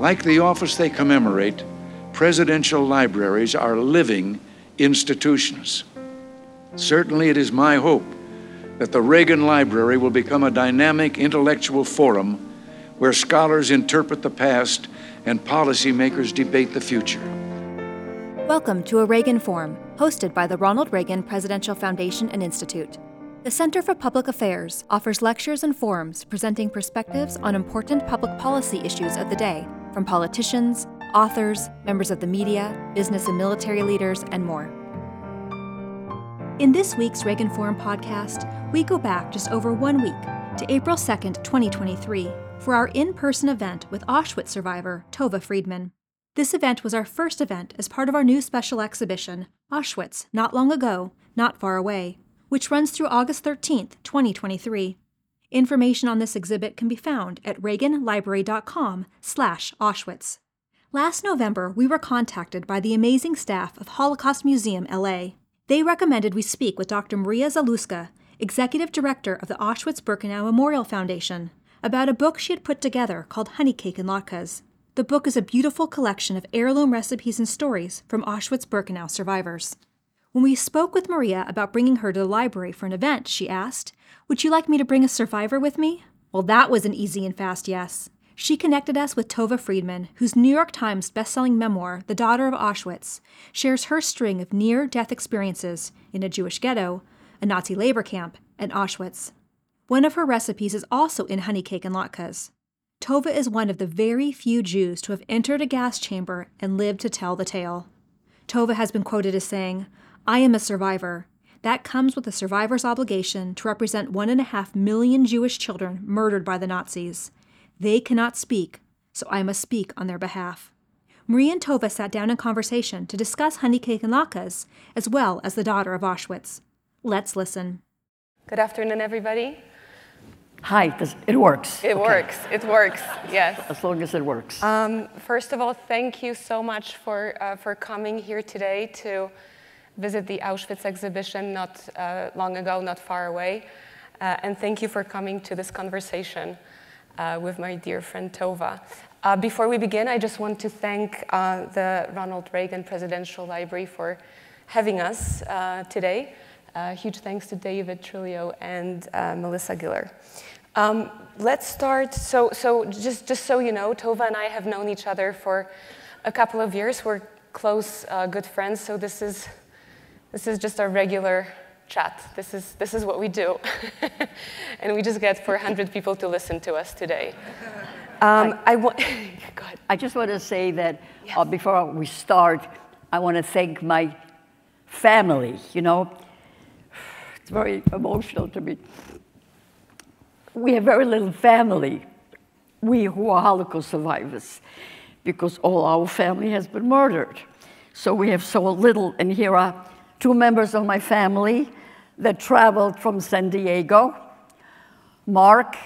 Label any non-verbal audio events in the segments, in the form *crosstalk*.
Like the office they commemorate, presidential libraries are living institutions. Certainly, it is my hope that the Reagan Library will become a dynamic intellectual forum where scholars interpret the past and policymakers debate the future. Welcome to a Reagan Forum, hosted by the Ronald Reagan Presidential Foundation and Institute. The Center for Public Affairs offers lectures and forums presenting perspectives on important public policy issues of the day from politicians, authors, members of the media, business and military leaders, and more. In this week's Reagan Forum podcast, we go back just over one week to April 2nd, 2023, for our in person event with Auschwitz survivor Tova Friedman. This event was our first event as part of our new special exhibition, Auschwitz Not Long Ago, Not Far Away, which runs through August 13th, 2023. Information on this exhibit can be found at reaganlibrary.com/auschwitz. Last November, we were contacted by the amazing staff of Holocaust Museum LA they recommended we speak with Dr. Maria Zalewska, Executive Director of the Auschwitz Birkenau Memorial Foundation, about a book she had put together called Honey Cake and Latkes. The book is a beautiful collection of heirloom recipes and stories from Auschwitz Birkenau survivors. When we spoke with Maria about bringing her to the library for an event, she asked, Would you like me to bring a survivor with me? Well, that was an easy and fast yes. She connected us with Tova Friedman, whose New York Times bestselling memoir, The Daughter of Auschwitz, shares her string of near death experiences in a Jewish ghetto, a Nazi labor camp, and Auschwitz. One of her recipes is also in honey cake and latkes. Tova is one of the very few Jews to have entered a gas chamber and lived to tell the tale. Tova has been quoted as saying, I am a survivor. That comes with a survivor's obligation to represent one and a half million Jewish children murdered by the Nazis they cannot speak, so I must speak on their behalf. Marie and Tova sat down in conversation to discuss honey cake and latkes, as well as the daughter of Auschwitz. Let's listen. Good afternoon, everybody. Hi, it works. It okay. works. It works. Yes. As long as it works. Um, first of all, thank you so much for uh, for coming here today to visit the Auschwitz exhibition not uh, long ago, not far away, uh, and thank you for coming to this conversation uh, with my dear friend Tova. Uh, before we begin, I just want to thank uh, the Ronald Reagan Presidential Library for having us uh, today. Uh, huge thanks to David Trulio and uh, Melissa Giller. Um, let's start. So, so just, just so you know, Tova and I have known each other for a couple of years. We're close, good friends. So this is this is just our regular chat. This is, this is what we do. *laughs* and we just get 400 people to listen to us today. Um, I, I, *laughs* I just want to say that yes. uh, before we start, I want to thank my family. You know, it's very emotional to me. We have very little family, we who are Holocaust survivors, because all our family has been murdered. So we have so little, and here are two members of my family that traveled from San Diego. Mark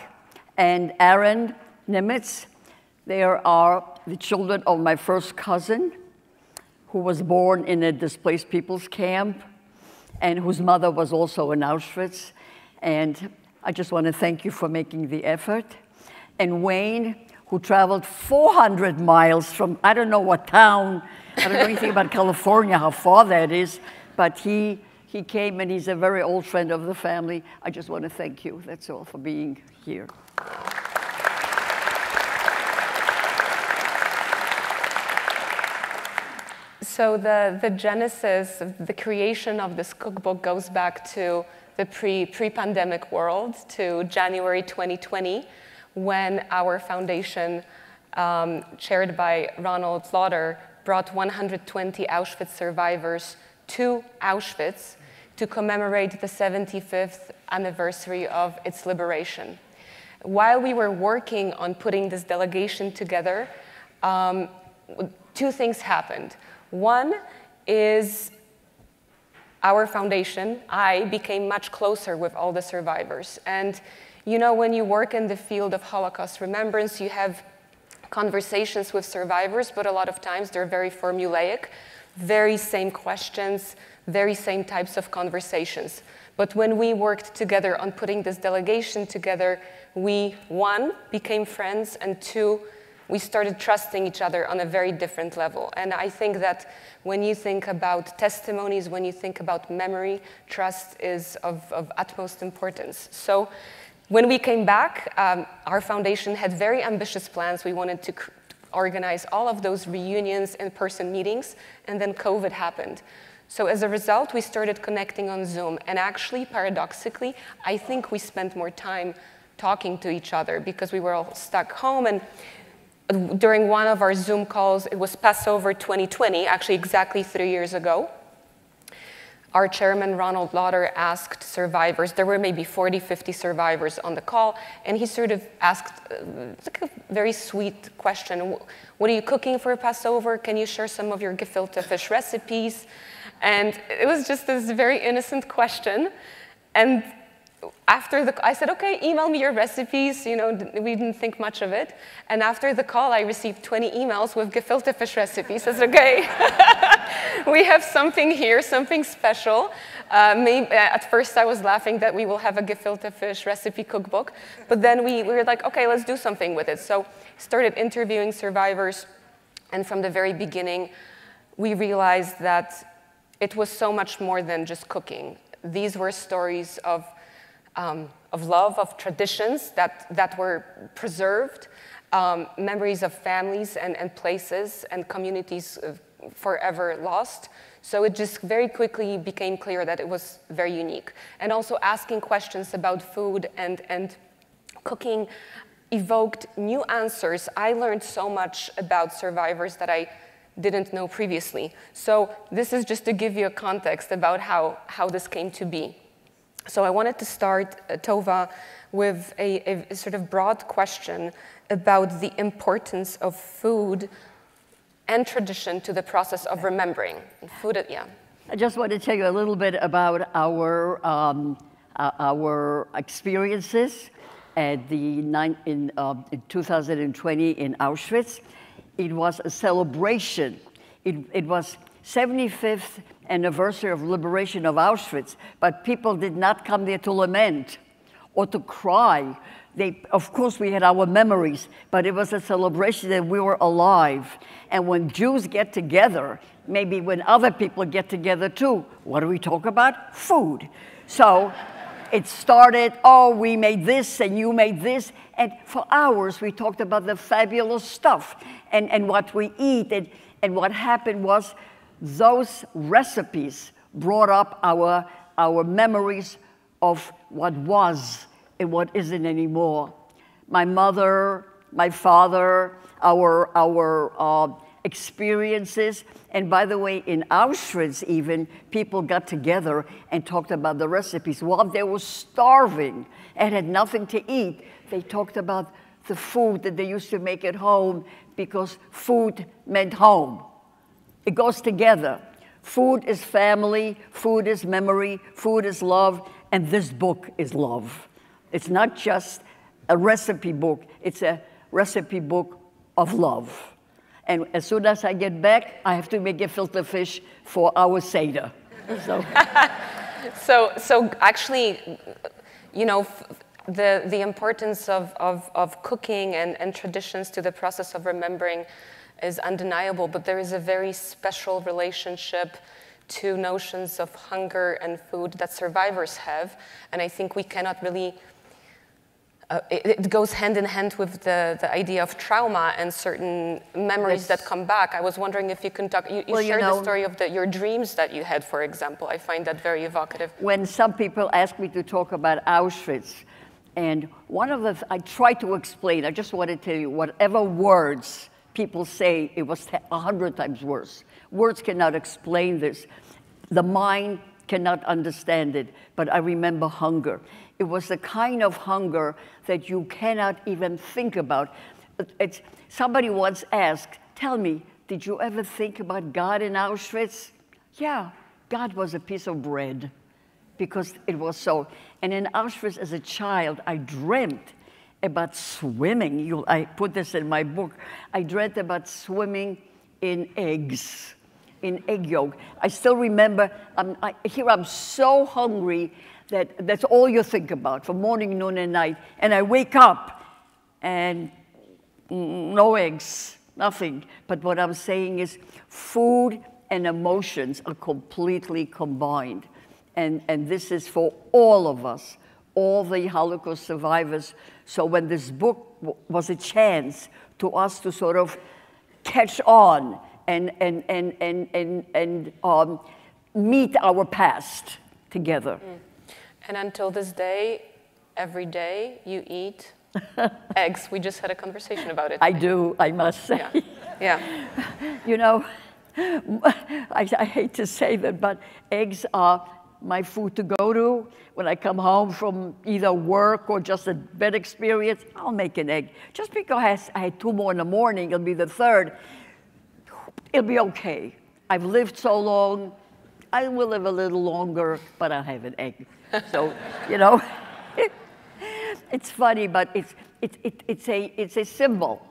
and Aaron Nimitz, they are the children of my first cousin, who was born in a displaced people's camp and whose mother was also in Auschwitz. And I just want to thank you for making the effort. And Wayne, who traveled 400 miles from I don't know what town, I don't know anything about California, how far that is, but he he came and he's a very old friend of the family. I just want to thank you. That's all for being here. So the, the genesis, the creation of this cookbook goes back to the pre, pre-pandemic world, to January 2020, when our foundation, um, chaired by Ronald Lauder, brought 120 Auschwitz survivors to Auschwitz to commemorate the 75th anniversary of its liberation. While we were working on putting this delegation together, um, two things happened. One is our foundation, I, became much closer with all the survivors. And you know, when you work in the field of Holocaust remembrance, you have conversations with survivors, but a lot of times they're very formulaic, very same questions, very same types of conversations. But when we worked together on putting this delegation together, we, one, became friends, and two, we started trusting each other on a very different level. And I think that when you think about testimonies, when you think about memory, trust is of, of utmost importance. So when we came back, um, our foundation had very ambitious plans. We wanted to organize all of those reunions, and person meetings, and then COVID happened. So as a result, we started connecting on Zoom. And actually, paradoxically, I think we spent more time talking to each other because we were all stuck home. And during one of our Zoom calls, it was Passover 2020, actually exactly three years ago. Our chairman, Ronald Lauder, asked survivors, there were maybe 40, 50 survivors on the call, and he sort of asked uh, like a very sweet question What are you cooking for Passover? Can you share some of your gefilte fish recipes? And it was just this very innocent question. And after the, I said, okay, email me your recipes. You know, we didn't think much of it. And after the call, I received 20 emails with gefilte fish recipes. I said, okay, *laughs* we have something here, something special. Uh, maybe, uh, at first, I was laughing that we will have a gefilte fish recipe cookbook. But then we, we were like, okay, let's do something with it. So started interviewing survivors. And from the very beginning, we realized that it was so much more than just cooking. These were stories of um, of love, of traditions that, that were preserved, um, memories of families and, and places and communities uh, forever lost. So it just very quickly became clear that it was very unique. And also asking questions about food and, and cooking evoked new answers. I learned so much about survivors that I didn't know previously. So this is just to give you a context about how, how this came to be. So I wanted to start, uh, Tova, with a, a, sort of broad question about the importance of food and tradition to the process of remembering. Food, uh, yeah. I just want to tell you a little bit about our, um, uh, our experiences at the nine, in, uh, in 2020 in Auschwitz. It was a celebration. It, it was 75th anniversary of liberation of Auschwitz, but people did not come there to lament or to cry. They, of course, we had our memories, but it was a celebration that we were alive. And when Jews get together, maybe when other people get together too, what do we talk about? Food. So it started, oh, we made this and you made this. And for hours, we talked about the fabulous stuff and, and what we eat. And, and what happened was those recipes brought up our, our memories of what was and what isn't anymore. My mother, my father, our, our uh, experiences. And by the way, in Auschwitz, even, people got together and talked about the recipes. While they were starving and had nothing to eat, they talked about the food that they used to make at home because food meant home. It goes together. Food is family, food is memory, food is love, and this book is love. It's not just a recipe book, it's a recipe book of love. And as soon as I get back, I have to make gefilte fish for our Seder. So, *laughs* so, so actually, you know, the, the importance of, of, of cooking and, and traditions to the process of remembering is undeniable, but there is a very special relationship to notions of hunger and food that survivors have. And I think we cannot really, uh, it, it, goes hand in hand with the, the idea of trauma and certain memories yes. that come back. I was wondering if you can talk, you, you well, shared you know, the story of the, your dreams that you had, for example. I find that very evocative. When some people ask me to talk about Auschwitz, and one of the, I try to explain, I just want to tell you, whatever words people say it was a hundred times worse. Words cannot explain this. The mind cannot understand it, but I remember hunger. It was the kind of hunger that you cannot even think about. It's, somebody once asked, Tell me, did you ever think about God in Auschwitz? Yeah, God was a piece of bread because it was so. And in Auschwitz as a child, I dreamt about swimming. You, I put this in my book. I dreamt about swimming in eggs, in egg yolk. I still remember, um, I, here I'm so hungry that that's all you think about for morning, noon, and night. And I wake up and no eggs, nothing. But what I'm saying is food and emotions are completely combined. And, and this is for all of us, all the Holocaust survivors. So when this book was a chance to us to sort of catch on and, and, and, and, and, and um, meet our past together. Mm. And until this day, every day you eat *laughs* eggs. We just had a conversation about it. I do, I must say. Yeah. yeah. *laughs* you know, *laughs* I, I, hate to say that, but eggs are my food to go to. When I come home from either work or just a bed experience, I'll make an egg. Just because I had two more in the morning, it'll be the third. It'll be okay. I've lived so long. I will live a little longer, but I'll have an egg. So, *laughs* you know, *laughs* it's funny, but it's, it, it, it's, a, it's a symbol.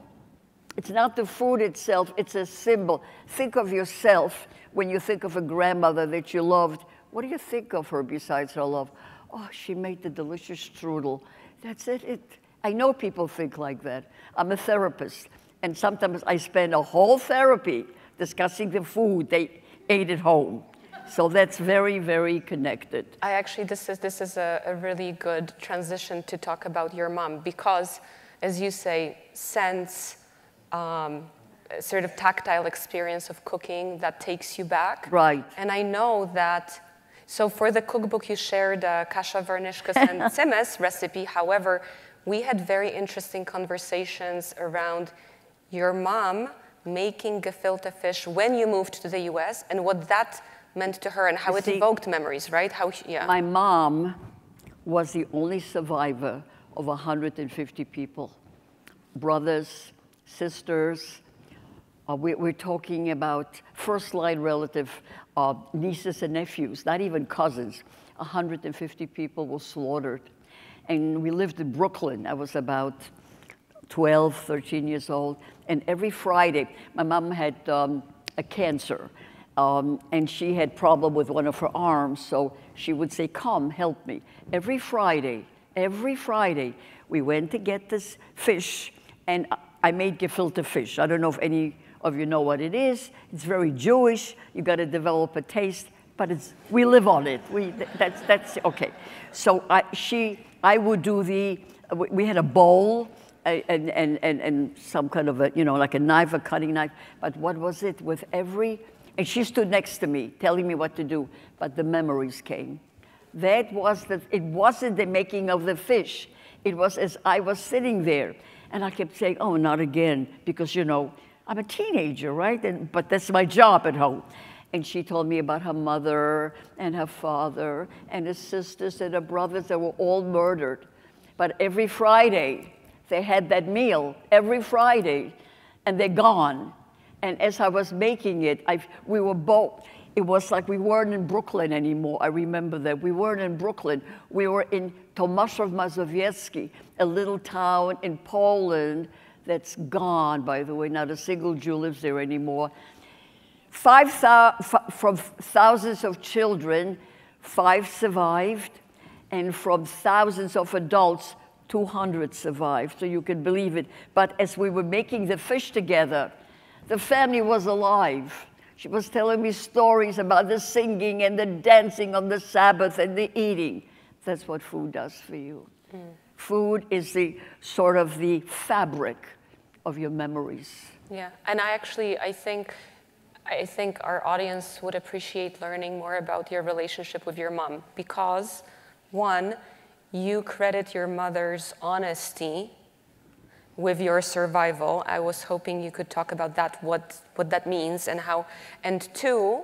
It's not the food itself, it's a symbol. Think of yourself when you think of a grandmother that you loved. What do you think of her besides her love? Oh, she made the delicious strudel. That's it. it. I know people think like that. I'm a therapist, and sometimes I spend a whole therapy discussing the food they ate at home. So that's very, very connected. I actually, this is, this is a, a really good transition to talk about your mom because, as you say, sense, um, sort of tactile experience of cooking that takes you back. Right. And I know that, so for the cookbook you shared uh, kasha varnishkes and *laughs* tsimes recipe, however, we had very interesting conversations around your mom making gefilte fish when you moved to the US and what that meant to her and how you it see, evoked memories, right? How, yeah. My mom was the only survivor of 150 people brothers, sisters. Uh, we, are talking about first line relative uh, nieces and nephews, not even cousins. 150 people were slaughtered. And we lived in Brooklyn. I was about 12, 13 years old. And every Friday, my mom had um, a cancer. Um, and she had problem with one of her arms, so she would say, come, help me. Every Friday, every Friday, we went to get this fish, and I made gefilte fish. I don't know if any of you know what it is. It's very Jewish. You've got to develop a taste, but it's, we live on it. We, that's, that's, okay. So I, she, I would do the, we had a bowl, and, and, and, and some kind of a, you know, like a knife, a cutting knife. But what was it? With every and she stood next to me, telling me what to do, but the memories came. That was the, it wasn't the making of the fish. It was as I was sitting there. And I kept saying, oh, not again, because, you know, I'm a teenager, right? And, but that's my job at home. And she told me about her mother and her father and her sisters and her brothers that were all murdered. But every Friday, they had that meal, every Friday, and they're gone. And as I was making it, I, we were both, it was like we weren't in Brooklyn anymore. I remember that. We weren't in Brooklyn. We were in Tomaszów Mazowiecki, a little town in Poland that's gone, by the way. Not a single Jew lives there anymore. Five from thousands of children, five survived. And from thousands of adults, 200 survived. So you can believe it. But as we were making the fish together, the family was alive. She was telling me stories about the singing and the dancing on the Sabbath and the eating. That's what food does for you. Mm. Food is the sort of the fabric of your memories. Yeah, and I actually I think I think our audience would appreciate learning more about your relationship with your mom because one, you credit your mother's honesty with your survival. I was hoping you could talk about that, what, what that means and how. And two,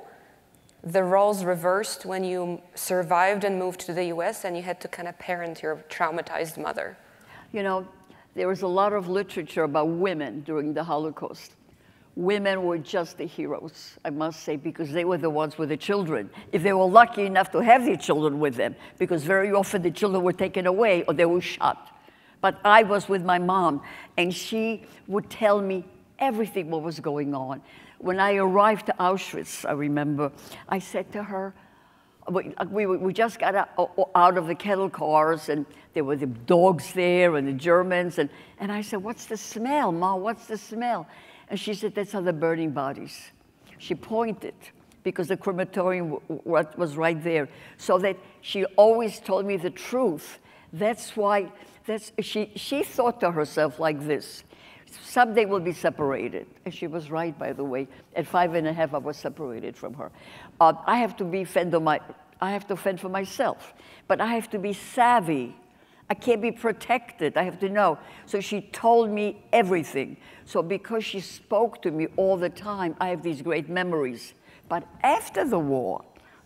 the roles reversed when you survived and moved to the US and you had to kind of parent your traumatized mother. You know, there was a lot of literature about women during the Holocaust. Women were just the heroes, I must say, because they were the ones with the children. If they were lucky enough to have their children with them, because very often the children were taken away or they were shot. But I was with my mom, and she would tell me everything what was going on. When I arrived to Auschwitz, I remember, I said to her, we, we, just got out, of the kettle cars and there were the dogs there and the Germans. And, and I said, What's the smell, Ma? What's the smell? And she said, That's how the burning bodies. She pointed because the crematorium was right there. So that she always told me the truth. That's why that's, she, she thought to herself like this someday we'll be separated. And she was right, by the way. At five and a half, I was separated from her. Uh, I have to be fend on my, I have to fend for myself, but I have to be savvy. I can't be protected. I have to know. So she told me everything. So because she spoke to me all the time, I have these great memories. But after the war,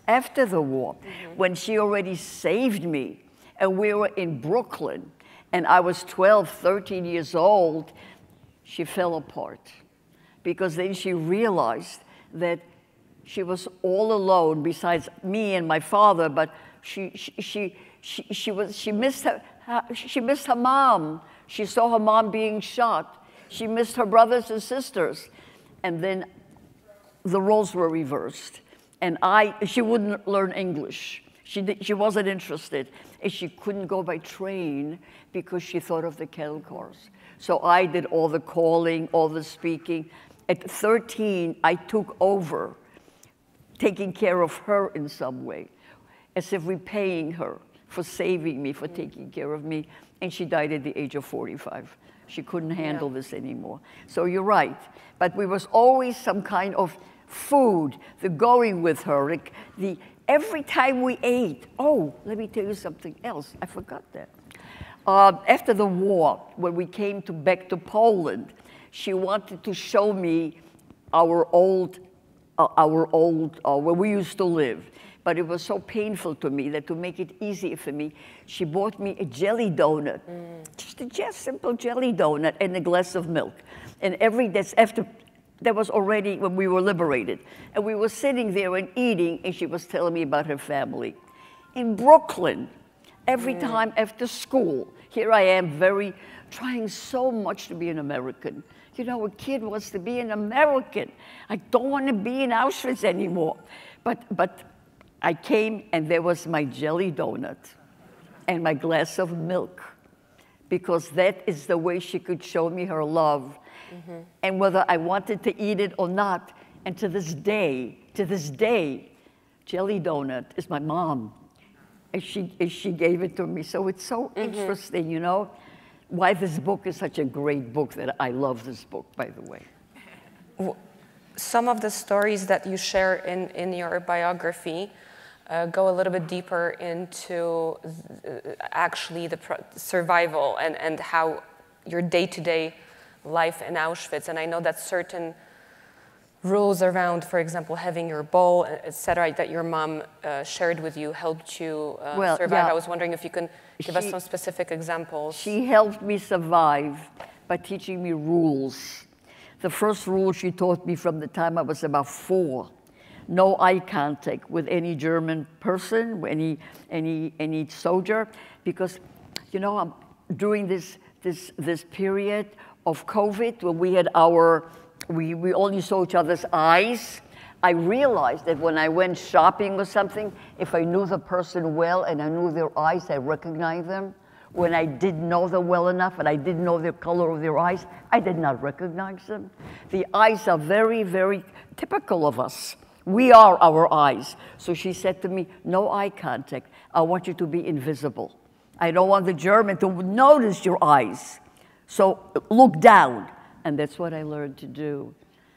after the war, mm-hmm. when she already saved me, and we were in Brooklyn, and I was 12, 13 years old, she fell apart. Because then she realized that she was all alone besides me and my father, but she, she, she, she, she, was, she, missed her, she missed her mom. She saw her mom being shot. She missed her brothers and sisters. And then the roles were reversed. And I, she wouldn't learn English. She, she wasn't interested. And she couldn't go by train because she thought of the kettle cars. So I did all the calling, all the speaking. At 13, I took over taking care of her in some way, as if repaying her for saving me, for taking care of me. And she died at the age of 45. She couldn't handle yeah. this anymore. So you're right. But we was always some kind of food, the going with her, the every time we ate. Oh, let me tell you something else. I forgot that. Uh, after the war, when we came to, back to Poland, she wanted to show me our old, uh, our old, uh, where we used to live. But it was so painful to me that to make it easier for me, she bought me a jelly donut, mm. just a just simple jelly donut and a glass of milk. And every that's after that was already when we were liberated, and we were sitting there and eating, and she was telling me about her family in Brooklyn every mm. time after school. Here I am, very trying so much to be an American. You know, a kid wants to be an American. I don't want to be in Auschwitz anymore. But, but I came and there was my jelly donut and my glass of milk because that is the way she could show me her love. Mm-hmm. And whether I wanted to eat it or not, and to this day, to this day, jelly donut is my mom as she, as she gave it to me. So it's so mm-hmm. interesting, you know, why this book is such a great book that I love this book, by the way. Some of the stories that you share in, in your biography uh, go a little bit deeper into actually the survival and, and how your day to day life in Auschwitz. And I know that certain rules around, for example, having your bowl, etc., that your mom uh, shared with you helped you uh, well, survive. Yeah. I was wondering if you can give she, us some specific examples. She helped me survive by teaching me rules. The first rule she taught me from the time I was about four no eye contact with any German person, any, any, any soldier, because, you know, I'm, during this, this, this period of COVID, when we had our we, we only saw each other's eyes. I realized that when I went shopping or something, if I knew the person well and I knew their eyes, I recognized them. When I didn't know them well enough and I didn't know the color of their eyes, I did not recognize them. The eyes are very, very typical of us. We are our eyes. So she said to me, No eye contact. I want you to be invisible. I don't want the German to notice your eyes. So look down. And that's what I learned to do.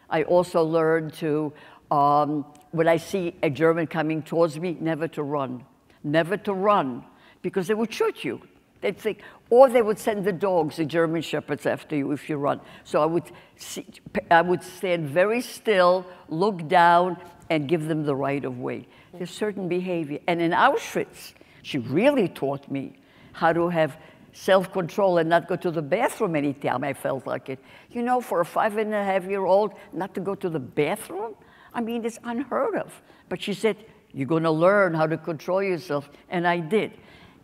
I also learned to, um, when I see a German coming towards me, never to run. Never to run, because they would shoot you. They'd think, or they would send the dogs, the German shepherds, after you if you run. So I would, see, I would stand very still, look down, and give them the right of way. There's certain behavior. And in Auschwitz, she really taught me how to have self control and not go to the bathroom anytime I felt like it. You know, for a five and a half year old, not to go to the bathroom? I mean, it's unheard of. But she said, You're going to learn how to control yourself. And I did.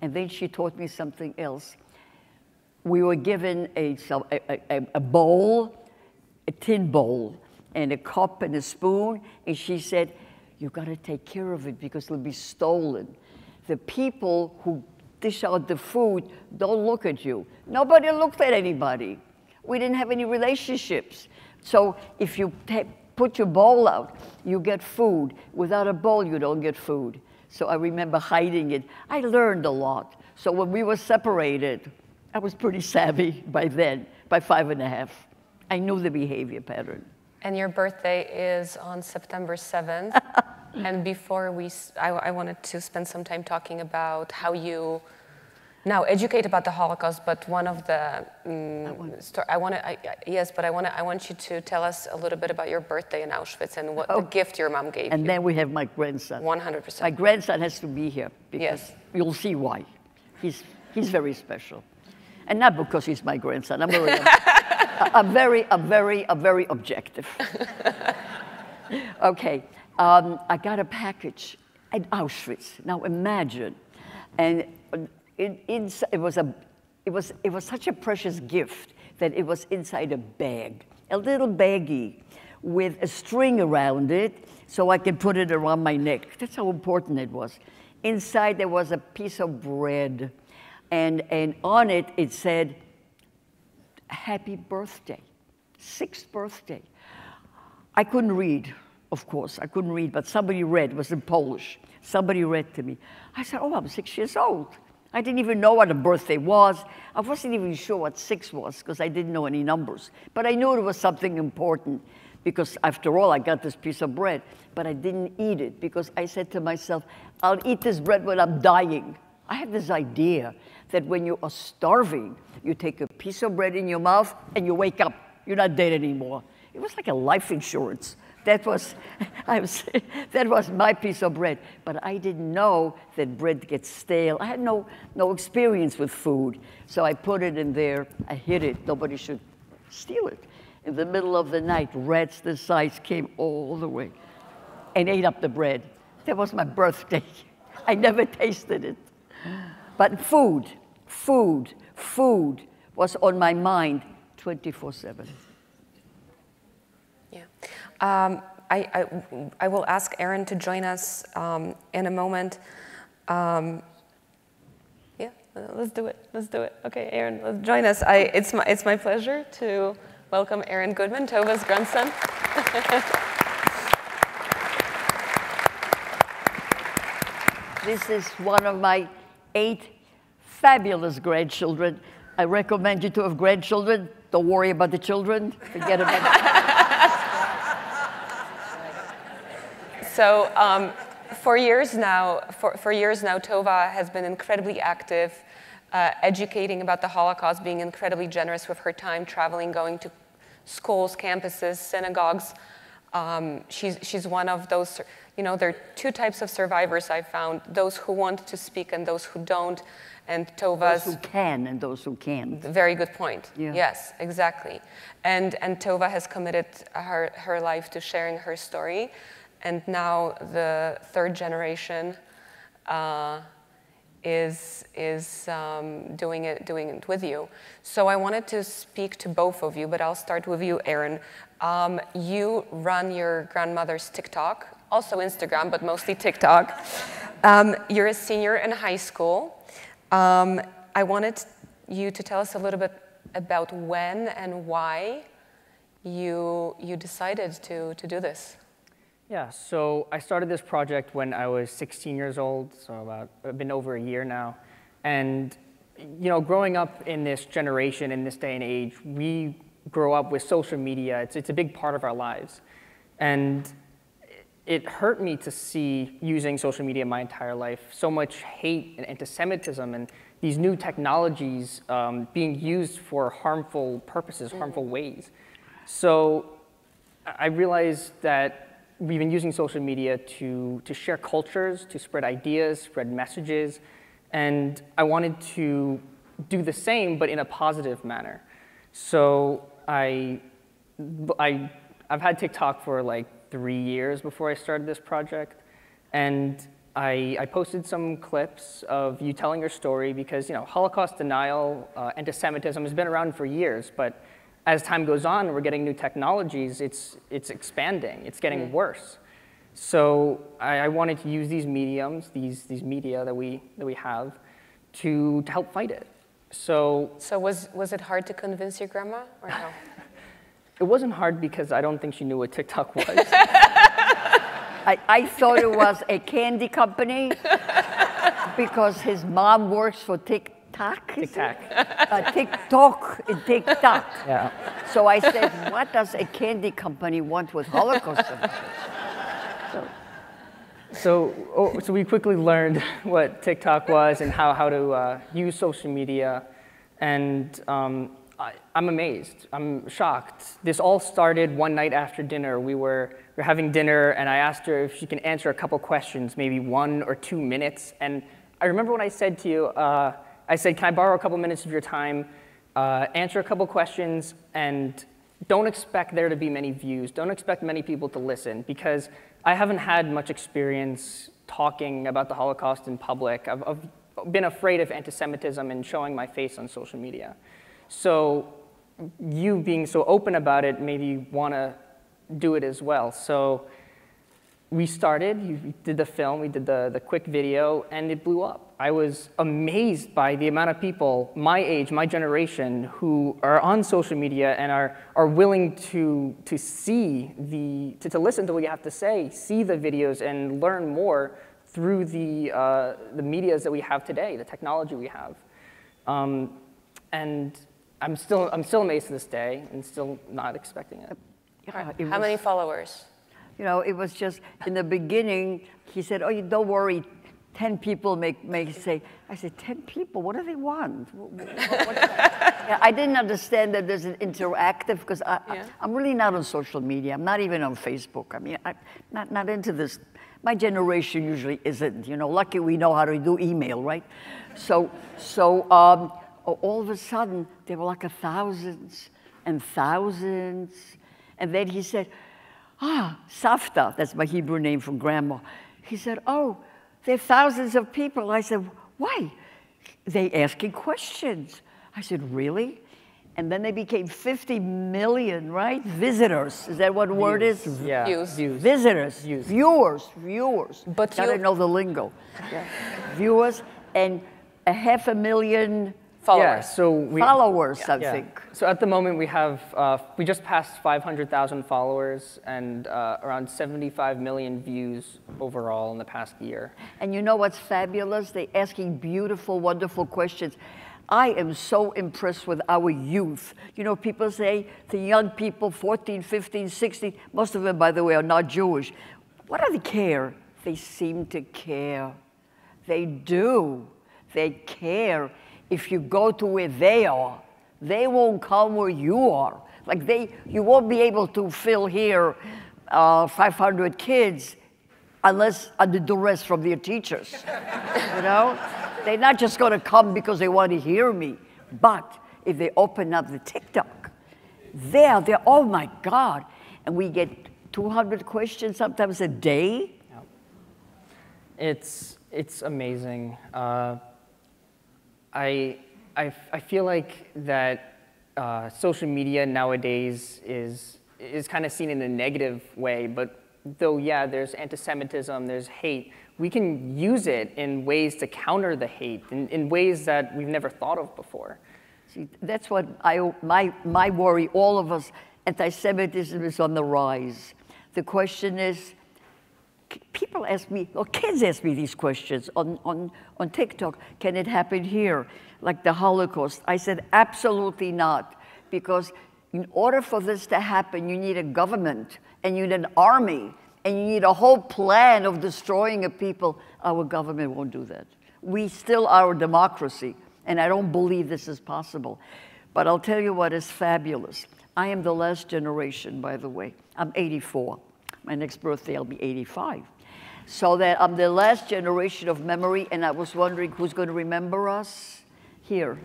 And then she taught me something else. We were given a, a, a, a bowl, a tin bowl, and a cup and a spoon. And she said, you got to take care of it because it'll be stolen. The people who dish out the food don't look at you. Nobody looked at anybody. We didn't have any relationships. So if you put your bowl out, you get food. Without a bowl, you don't get food. So I remember hiding it. I learned a lot. So when we were separated, I was pretty savvy by then, by five and a half. I knew the behavior pattern. And your birthday is on September 7th. *laughs* and before we, I wanted to spend some time talking about how you now educate about the Holocaust. But one of the, um, sto- I want to, I, I- yes, but I want to, I want you to tell us a little bit about your birthday in Auschwitz and what the gift your mom gave you. And you. then we have my grandson. 100%. My grandson has to be here because Yes. you'll see why. He's, he's very special. And not because he's my grandson. I'm very, I'm *laughs* very, I'm very, I'm very objective. *laughs* okay, um, I got a package at Auschwitz. Now imagine, and it, it was a, it was, it was such a precious gift that it was inside a bag, a little baggie with a string around it, so I could put it around my neck. That's how important it was. Inside there was a piece of bread, and and on it it said, "Happy birthday, sixth birthday." I couldn't read, of course. I couldn't read, but somebody read. It was in Polish. Somebody read to me. I said, Oh, I'm six years old. I didn't even know what a birthday was. I wasn't even sure what six was because I didn't know any numbers. But I knew it was something important because, after all, I got this piece of bread. But I didn't eat it because I said to myself, I'll eat this bread when I'm dying. I have this idea that when you are starving, you take a piece of bread in your mouth and you wake up. You're not dead anymore. It was like a life insurance. That was, *laughs* I was, that was my piece of bread. But I didn't know that bread gets stale. I had no, no experience with food. So I put it in there. I hid it. Nobody should steal it. In the middle of the night, rats this size came all the way and ate up the bread. That was my birthday. *laughs* I never tasted it. But food, food, food was on my mind 24 7. Um, I, I, I will ask Aron to join us um, in a moment. Um, yeah, let's do it. Let's do it. Okay, Aron, let's join us. I, it's, my, it's my pleasure to welcome Aron Goodman, Tova's grandson. *laughs* This is one of my eight fabulous grandchildren. I recommend you to have grandchildren. Don't worry about the children. Forget about *laughs* So um, for years now, for, for years now, Tova has been incredibly active, uh, educating about the Holocaust, being incredibly generous with her time, traveling, going to schools, campuses, synagogues. Um, she's, she's one of those, you know, there are two types of survivors I found, those who want to speak and those who don't. And Tova's those who can and those who can't. very good point. Yeah. Yes, exactly. And and Tova has committed her her life to sharing her story, and now the third generation uh, is is um, doing it doing it with you. So I wanted to speak to both of you, but I'll start with you, Aron. Um, you run your grandmother's TikTok, also Instagram, but mostly TikTok. Um, you're a senior in high school. Um, I wanted you to tell us a little bit about when and why you, you decided to, to do this. Yeah, so I started this project when I was 16 years old, so about I've been over a year now. And you know, growing up in this generation, in this day and age, we grow up with social media. It's, it's a big part of our lives. And it hurt me to see using social media my entire life so much hate and anti-Semitism and these new technologies um, being used for harmful purposes, harmful ways. So I realized that we've been using social media to, to share cultures, to spread ideas, spread messages, and I wanted to do the same, but in a positive manner. So I, I, I've had TikTok for like three years before I started this project, and I, I posted some clips of you telling your story because you know Holocaust denial, uh, anti-Semitism has been around for years, but as time goes on, we're getting new technologies. It's it's expanding. It's getting worse. So I, I wanted to use these mediums, these, these media that we, that we have, to, to help fight it. So So was, was it hard to convince your grandma or no? *laughs* it wasn't hard because I don't think she knew what TikTok was. *laughs* I, I thought it was a candy company *laughs* because his mom works for TikTok. TikTok. Uh, TikTok TikTok. Yeah. So I said, what does a candy company want with Holocaust? survivors?" So, So, oh, so we quickly learned what TikTok was and how, how to uh, use social media. And um, I, I'm amazed. I'm shocked. This all started one night after dinner. We were, we were having dinner, and I asked her if she can answer a couple questions, maybe one or two minutes. And I remember what I said to you. Uh, I said, Can I borrow a couple minutes of your time? Uh, answer a couple questions, and don't expect there to be many views. Don't expect many people to listen because I haven't had much experience talking about the Holocaust in public. I've, I've been afraid of anti Semitism and showing my face on social media. So, you being so open about it made me want to do it as well. So, we started, we did the film, we did the, the quick video, and it blew up. I was amazed by the amount of people my age, my generation, who are on social media and are, are willing to, to see the, to, to listen to what you have to say, see the videos, and learn more through the, uh, the medias that we have today, the technology we have. Um, and I'm still, I'm still amazed to this day and still not expecting it. yeah, it How was- many followers? You know, it was just in the beginning, he said, Oh, you don't worry. 10 people may, may say, I said, 10 people? What do they want? Wh- wh- wh- yeah, I didn't understand that there's an interactive, because I, Yeah. I, am really not on social media. I'm not even on Facebook. I mean, I'm not, not into this. My generation usually isn't. You know, lucky we know how to do email, right? So, so um, all of a sudden, there were like a thousands and thousands. And then he said, Ah, Safta, that's my Hebrew name from grandma. He said, Oh, there are thousands of people. I said, Why? They asking questions. I said, Really? And then they became 50 million, right? Visitors. Is that what the word is? Yeah. Views. Views. Visitors, Views. viewers, viewers. But Gotta you- know the lingo. Yeah. viewers and a half a million Followers. Yeah, so we, followers, I Yeah. think. So at the moment, we have, uh, we just passed 500,000 followers and uh, around 75 million views overall in the past year. And you know what's fabulous? They're asking beautiful, wonderful questions. I am so impressed with our youth. You know, people say the young people, 14, 15, 16, most of them, by the way, are not Jewish. What do they care? They seem to care. They do. They care. If you go to where they are, they won't come where you are. Like they, you won't be able to fill here uh, 500 kids unless under duress from their teachers. *laughs* you know? They're not just gonna come because they want to hear me. But if they open up the TikTok, there, they're, oh my God. And we get 200 questions sometimes a day. It's, it's amazing. Uh, I, I, I feel like that uh, social media nowadays is, is kind of seen in a negative way, but though, yeah, there's anti-Semitism, there's hate, we can use it in ways to counter the hate, in, in ways that we've never thought of before. See, that's what I, my, my worry, all of us, anti Semitism is on the rise. The question is, people ask me, or kids ask me these questions on, on, on TikTok can it happen here, like the Holocaust? I said, absolutely not, because in order for this to happen, you need a government and you need an army and you need a whole plan of destroying a people. Our government won't do that. We still are a democracy, and I don't believe this is possible. But I'll tell you what is fabulous. I am the last generation, by the way. I'm 84. My next birthday, I'll be 85. So that I'm the last generation of memory, and I was wondering who's going to remember us here.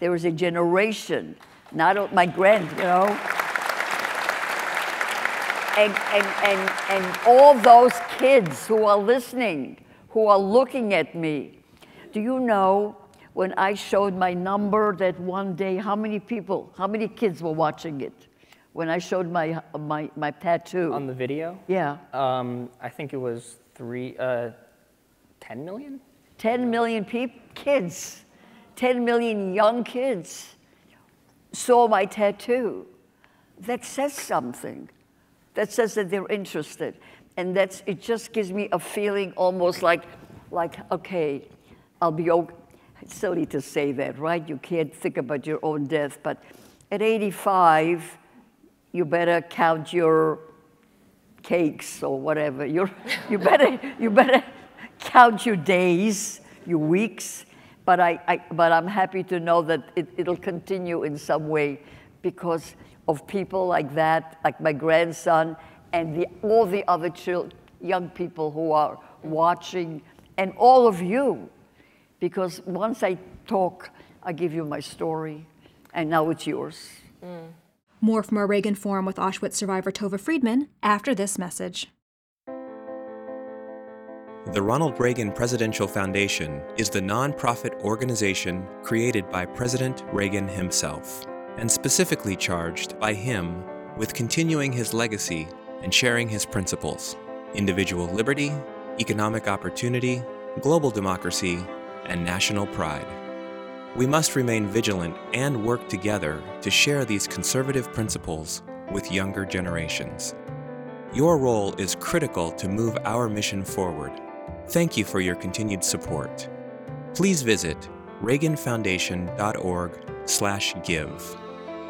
There is a generation, not my grand, you know. And, and, and, and all those kids who are listening, who are looking at me. Do you know when I showed my number that one day, how many people, how many kids were watching it? When I showed my, my, my tattoo. On the video, yeah. um, I think it was three, uh, 10 million? 10 million peop- kids, 10 million young kids saw my tattoo. That says something. That says that they're interested. And that's, it just gives me a feeling almost like, like okay, I'll be okay. It's silly to say that, right? You can't think about your own death. But at 85, you better count your cakes or whatever. You're, you, better, you better count your days, your weeks. But, I, I, but I'm happy to know that it, it'll continue in some way because of people like that, like my grandson, and the, all the other young people who are watching, and all of you. Because once I talk, I give you my story, and now it's yours. Mm. More from our Reagan Forum with Auschwitz survivor Tova Friedman after this message. The Ronald Reagan Presidential Foundation is the nonprofit organization created by President Reagan himself, and specifically charged by him with continuing his legacy and sharing his principles individual liberty, economic opportunity, global democracy, and national pride. We must remain vigilant and work together to share these conservative principles with younger generations. Your role is critical to move our mission forward. Thank you for your continued support. Please visit reaganfoundation.org/give.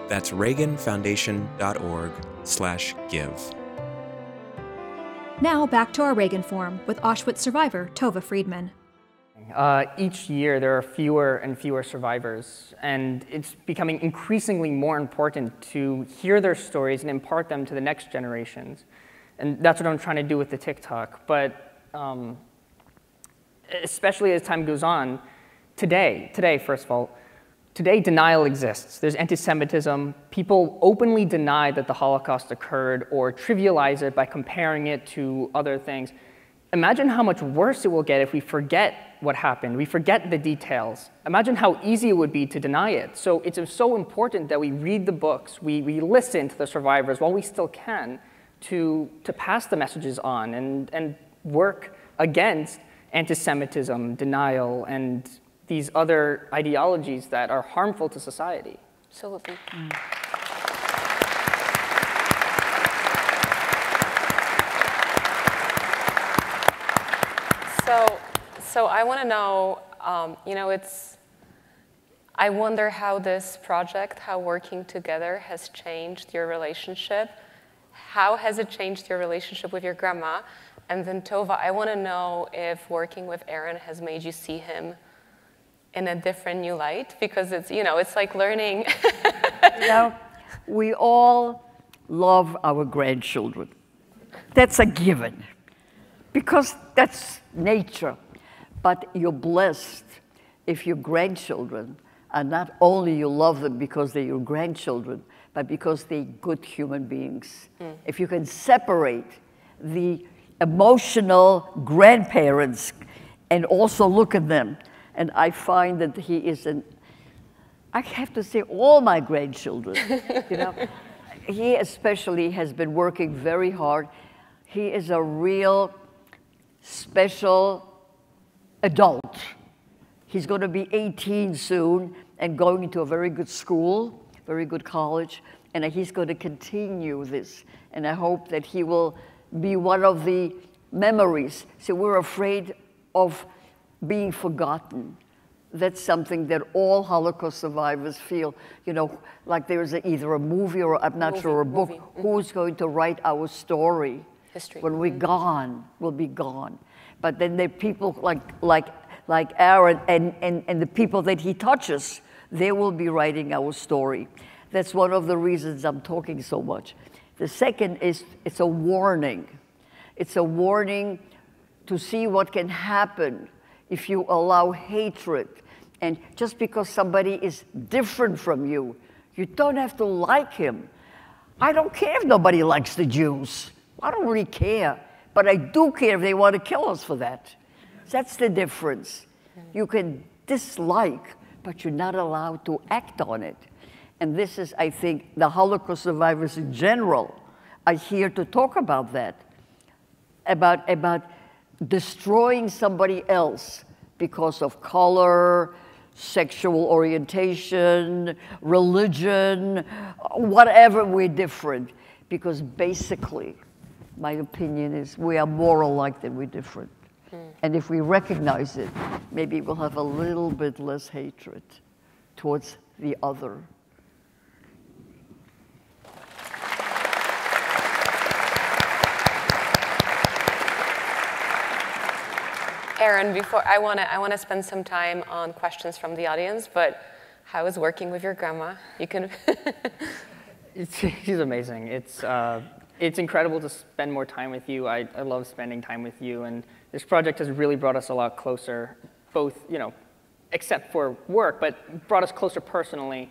That's reaganfoundation.org/give. Now back to our Reagan Forum with Auschwitz survivor Tova Friedman. Uh, each year, there are fewer and fewer survivors, and it's becoming increasingly more important to hear their stories and impart them to the next generations. And that's what I'm trying to do with the TikTok. But um, especially as time goes on, today, today, first of all, today denial exists. There's anti-Semitism. People openly deny that the Holocaust occurred or trivialize it by comparing it to other things. Imagine how much worse it will get if we forget what happened, we forget the details. Imagine how easy it would be to deny it. So it's so important that we read the books, we, we listen to the survivors while we still can to, to pass the messages on and, and work against anti-Semitism, denial, and these other ideologies that are harmful to society. Absolutely. So, so I want to know, um, you know, it's, I wonder how this project, how working together has changed your relationship. How has it changed your relationship with your grandma? And then Tova, I want to know if working with Aron has made you see him in a different new light because it's, you know, it's like learning. *laughs* You know, we all love our grandchildren. That's a given because that's nature. But you're blessed if your grandchildren are not only you love them because they're your grandchildren, but because they're good human beings. Mm. If you can separate the emotional grandparents and also look at them, and I find that he is an I have to say, all my grandchildren, you know, *laughs* he especially has been working very hard. He is a real special adult. He's going to be 18 soon and going into a very good school, very good college, and he's going to continue this. And I hope that he will be one of the memories. So we're afraid of being forgotten that's something that all Holocaust survivors feel. You know, like there's a, either a movie or I'm not Movie, sure a book. movie. Who's going to write our story? History. When we're gone, we'll be gone. But then there are people like like like Aron and, and, and the people that he touches, they will be writing our story. That's one of the reasons I'm talking so much. The second is it's a warning. It's a warning to see what can happen if you allow hatred. And just because somebody is different from you, you don't have to like him. I don't care if nobody likes the Jews. I don't really care. But I do care if they want to kill us for that. That's the difference. You can dislike, but you're not allowed to act on it. And this is, I think, the Holocaust survivors in general are here to talk about that, about, about destroying somebody else because of color, sexual orientation, religion, whatever we're different. Because basically, my opinion is we are more alike than we're different. And if we recognize it, maybe we'll have a little bit less hatred towards the other. Aron, before I want to I want to spend some time on questions from the audience, but how is working with your grandma? You can *laughs* It's, she's amazing. It's, uh, it's incredible to spend more time with you. I, I love spending time with you, and this project has really brought us a lot closer, both, you know, except for work, but brought us closer personally.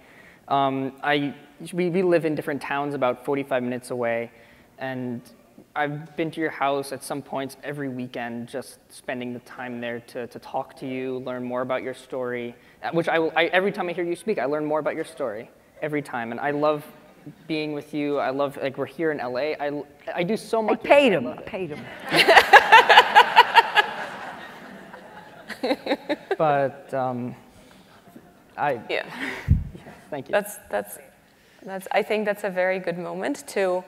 Um, I, we, we live in different towns about 45 minutes away, and I've been to your house at some points every weekend, just spending the time there to, to talk to you, learn more about your story, uh, which I, will, I, every time I hear you speak, I learn more about your story, every time. And I love being with you. I love, like, we're here in LA. I, I do so much. I much. paid him, love I paid him. But um, I, yeah. thank you. That's that's that's I think that's a very good moment to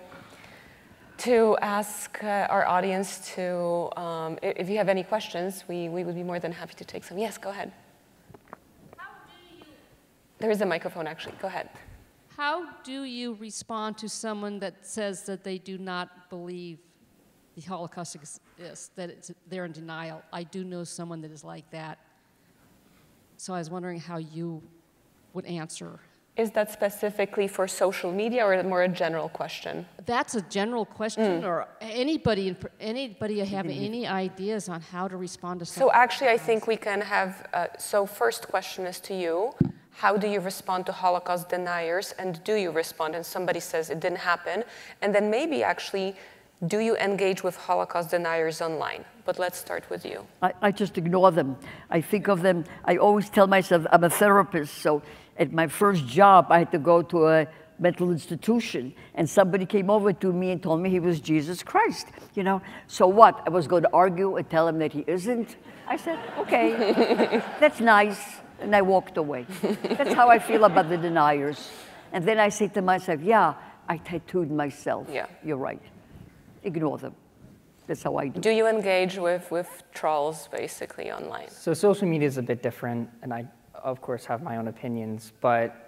to ask uh, our audience to um, if you have any questions, we, we would be more than happy to take some. Yes, go ahead. There is a microphone actually. Go ahead. How do you respond to someone that says that they do not believe the Holocaust exists, that it's, they're in denial? I do know someone that is like that. So I was wondering how you would answer. Is that specifically for social media or more a general question? That's a general question, or anybody, anybody have any ideas on how to respond to So actually, I think we can have. Uh, so first question is to you: How do you respond to Holocaust deniers, and do you respond? And somebody says it didn't happen, and then maybe actually, do you engage with Holocaust deniers online? But let's start with you. I, I just ignore them. I think of them, I always tell myself I'm a therapist, so at my first job, I had to go to a mental institution, and somebody came over to me and told me he was Jesus Christ. You know, so what? I was going to argue and tell him that he isn't. I said, okay, *laughs* that's nice, and I walked away. That's how I feel about the deniers. And then I say to myself, yeah, I tattooed myself. Yeah. You're right. Ignore them. That's how I do. Do you engage with with trolls basically online? So social media is a bit different, and I, of course, have my own opinions. But it's, it's,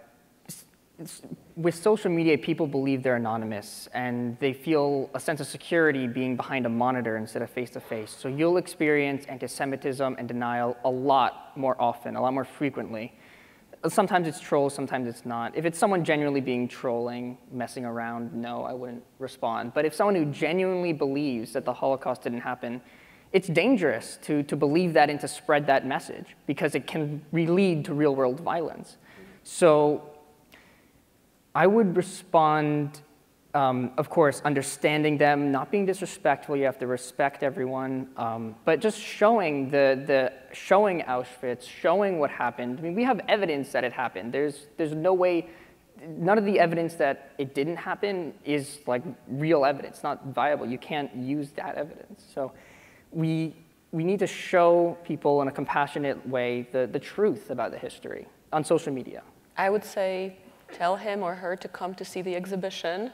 with social media, people believe they're anonymous, and they feel a sense of security being behind a monitor instead of face to face. So you'll experience anti-Semitism and denial a lot more often, a lot more frequently. Sometimes it's trolls, sometimes it's not. If it's someone genuinely being trolling, messing around, no, I wouldn't respond. But if someone who genuinely believes that the Holocaust didn't happen, it's dangerous to, to believe that and to spread that message because it can lead to real world violence. So I would respond, um, of course, understanding them, not being disrespectful. You have to respect everyone, um, but just showing the, the showing Auschwitz, showing what happened. I mean, we have evidence that it happened. There's there's no way. None of the evidence that it didn't happen is like real evidence, not viable. You can't use that evidence. So we, we need to show people in a compassionate way the, the truth about the history on social media. I would say tell him or her to come to see the exhibition.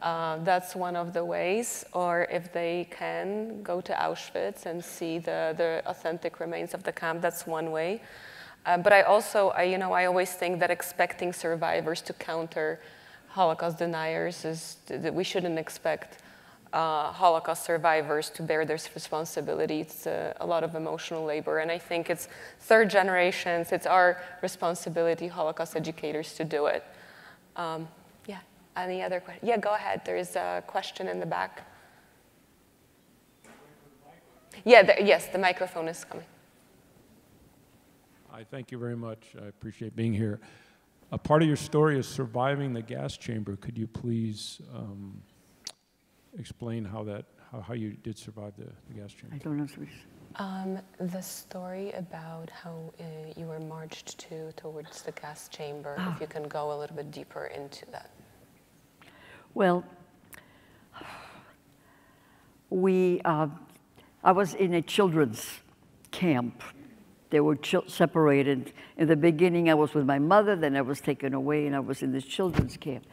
Uh, that's one of the ways. Or if they can, go to Auschwitz and see the, the authentic remains of the camp. That's one way. Uh, but I also, I, you know, I always think that expecting survivors to counter Holocaust deniers is that we shouldn't expect uh, Holocaust survivors to bear this responsibility. It's uh, a lot of emotional labor, and I think it's third generations. It's our responsibility, Holocaust educators, to do it. Um, yeah. Any other questions? Yeah, go ahead. There is a question in the back. Yeah. Yes, the microphone is coming. I thank you very much. I appreciate being here. A part of your story is surviving the gas chamber. Could you please um, explain how that, how, how you did survive the, the gas chamber? I don't know. Swiss. Um, the story about how uh, you were marched to towards the gas chamber, Ah. if you can go a little bit deeper into that. Well, we, uh, I was in a children's camp. They were chil- separated. In the beginning, I was with my mother, then I was taken away, and I was in this children's camp.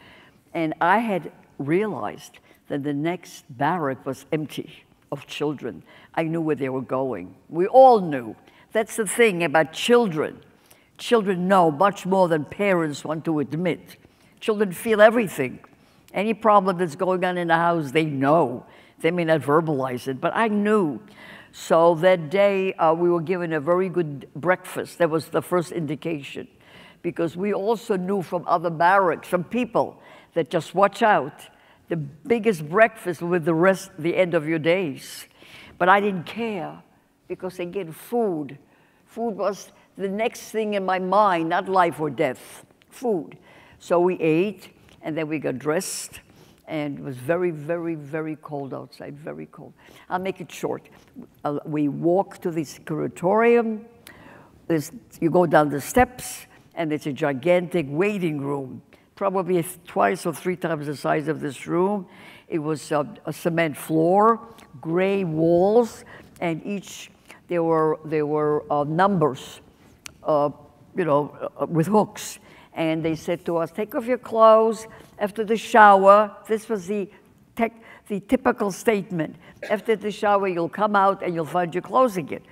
And I had realized that the next barrack was empty of children. I knew where they were going. We all knew. That's the thing about children. Children know much more than parents want to admit. Children feel everything. Any problem that's going on in the house, they know. They may not verbalize it, but I knew. So that day, uh, we were given a very good breakfast. That was the first indication. Because we also knew from other barracks, from people, that just watch out. The biggest breakfast with the rest, the end of your days. But I didn't care because get food. Food was the next thing in my mind, not life or death, food. So we ate and then we got dressed and it was very, very, very cold outside, very cold. I'll make it short. Uh, we walk to crematorium. There's, you go down the steps and it's a gigantic waiting room, probably twice or three times the size of this room. It was uh, a cement floor, gray walls, and each there were there were uh, numbers, uh, you know, uh, with hooks. And they said to us, "Take off your clothes after the shower." This was the tech, the typical statement. After the shower, you'll come out and you'll find your clothes again.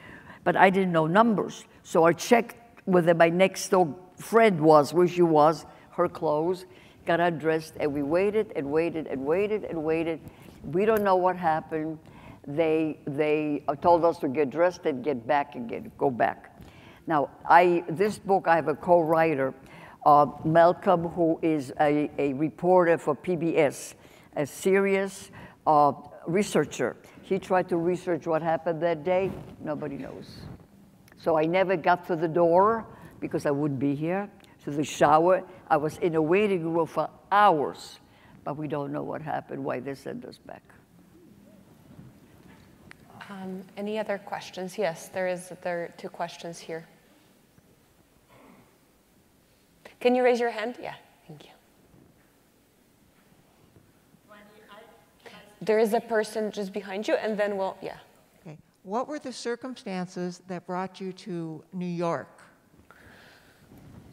But I didn't know numbers, so I checked whether my next door friend was, where she was, her clothes, got undressed, and we waited and waited and waited and waited. We don't know what happened. They, they uh, told us to get dressed and get back get, go back. Now, I, this book, I have a co-writer, uh, Malcolm, who is a, a reporter for PBS, a serious uh, researcher. He tried to research what happened that day. Nobody knows. So I never got to the door because I wouldn't be here. To the shower, I was in a waiting room for hours, but we don't know what happened, why they sent us back. Um, any other questions? Yes, there is. There are two questions here. Can you raise your hand? Yeah, thank you. There is a person just behind you, and then we'll, yeah. Okay. What were the circumstances that brought you to New York?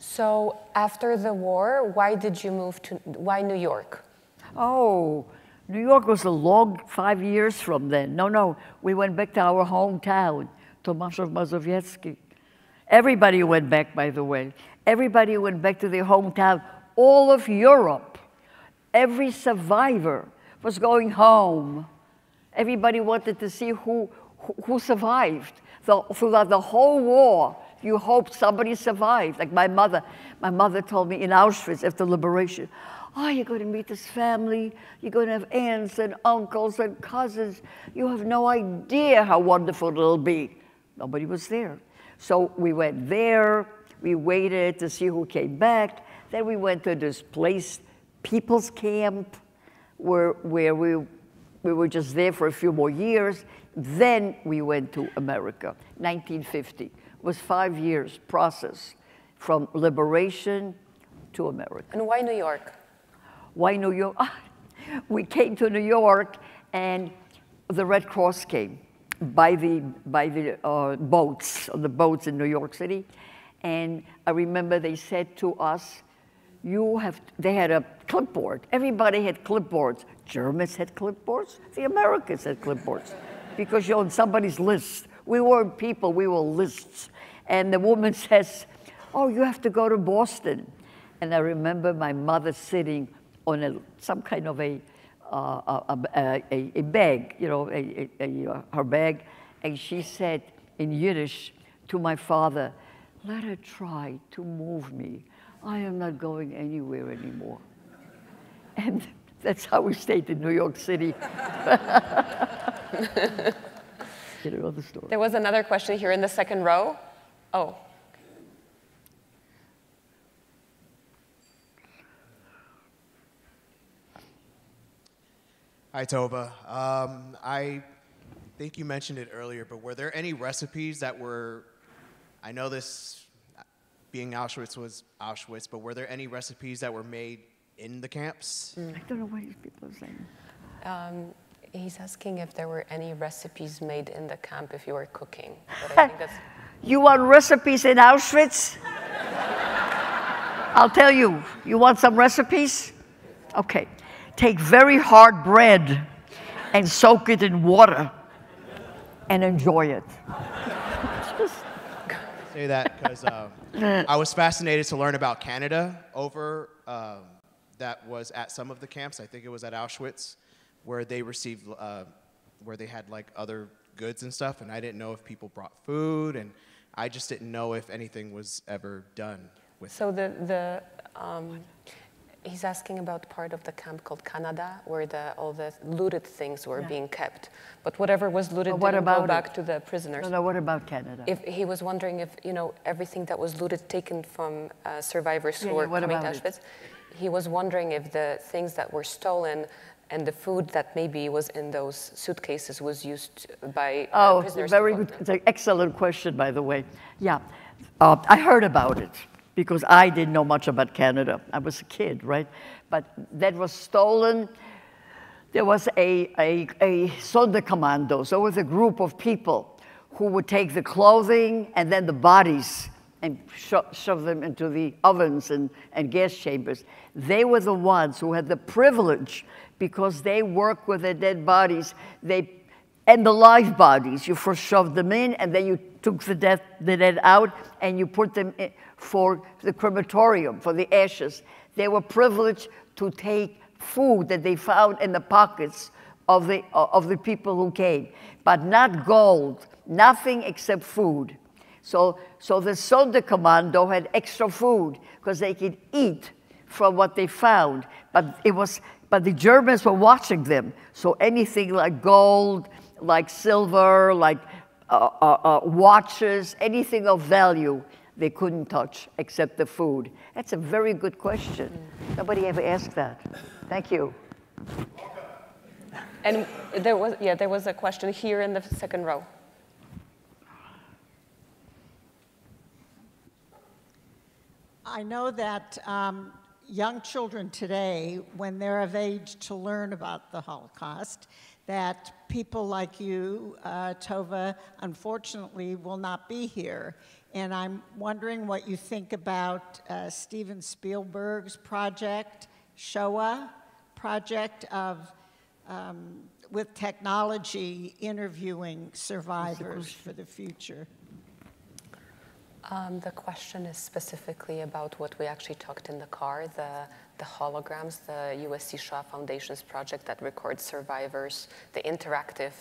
So after the war, why did you move to, why New York? Oh, New York was a long five years from then. No, no, we went back to our hometown, Tomaszów Mazowiecki. Everybody went back, by the way. Everybody went back to their hometown. All of Europe, every survivor was going home. Everybody wanted to see who, who, survived. The, throughout the whole war, you hope somebody survived. Like my mother, my mother told me in Auschwitz after liberation, oh, you're going to meet this family. You're going to have aunts and uncles and cousins. You have no idea how wonderful it'll be. Nobody was there. So we went there. We waited to see who came back. Then we went to this place, People's Camp, where, where we, we were just there for a few more years. Then we went to America, 1950. It was five years process from liberation to America. And why New York? Why New York? *laughs* we came to New York and the Red Cross came by the, by the uh, boats, on the boats in New York City. And I remember they said to us, you have, they had a clipboard. Everybody had clipboards. Germans had clipboards. The Americans had clipboards because you're on somebody's list. We weren't people, we were lists. And the woman *laughs* says, oh, you have to go to Boston. And I remember my mother sitting on a, some kind of a, uh, a, a, a, bag, you know, a, a, her bag, and she said in Yiddish to my father, let her try to move me. I am not going anywhere anymore. *laughs* And that's how we stayed in New York City. *laughs* Get another story. There was another question here in the second row. Oh. Hi, Tova. Um, I think you mentioned it earlier, but were there any recipes that were, I know this being Auschwitz was Auschwitz, but were there any recipes that were made in the camps? I don't know what these people are saying. Um, he's asking if there were any recipes made in the camp if you were cooking. But I *laughs* think that's You want recipes in Auschwitz? I'll tell you. You want some recipes? Okay. Take very hard bread and soak it in water and enjoy it. say that because uh, I was fascinated to learn about Canada over um, that was at some of the camps. I think it was at Auschwitz, where they received, uh, where they had like other goods and stuff, and I didn't know if people brought food, and I just didn't know if anything was ever done with. So the, the um, he's asking about part of the camp called Canada, where the, all the looted things were Yeah. being kept. But whatever was looted what didn't about go it? back to the prisoners. No, no, what about Canada? If he was wondering if you know everything that was looted taken from uh, survivors Yeah, who yeah, were what coming to about it? He was wondering if the things that were stolen and the food that maybe was in those suitcases was used by uh, Oh, prisoners. to very good. It's an excellent question, by the way. Yeah, uh, I heard about it because I didn't know much about Canada. I was a kid, right? But that was stolen. There was a, a, a Sonderkommandos. There was a group of people who would take the clothing and then the bodies and sho- shove them into the ovens and, and gas chambers. They were the ones who had the privilege because they worked with the dead bodies. They and the live bodies. You first shoved them in, and then you took the dead, the dead out, and you put them for the crematorium, for the ashes. They were privileged to take food that they found in the pockets of the, uh, of the people who came, but not gold, nothing except food. So, so the Sonderkommando had extra food because they could eat from what they found, but it was, but the Germans were watching them. So anything like gold, like silver, like uh, uh, uh, watches, anything of value, they couldn't touch except the food. That's a very good question. Nobody ever asked that. Thank you. And there was yeah there was a question here in the second row. I know that um, young children today, when they're of age to learn about the Holocaust, that people like you, uh, Tova, unfortunately will not be here. And I'm wondering what you think about uh, Steven Spielberg's project, Shoah project of um, with technology interviewing survivors for the future. Um, the question is specifically about what we actually talked in the car, the, the holograms, the USC Shoah Foundation's project that records survivors, the interactive.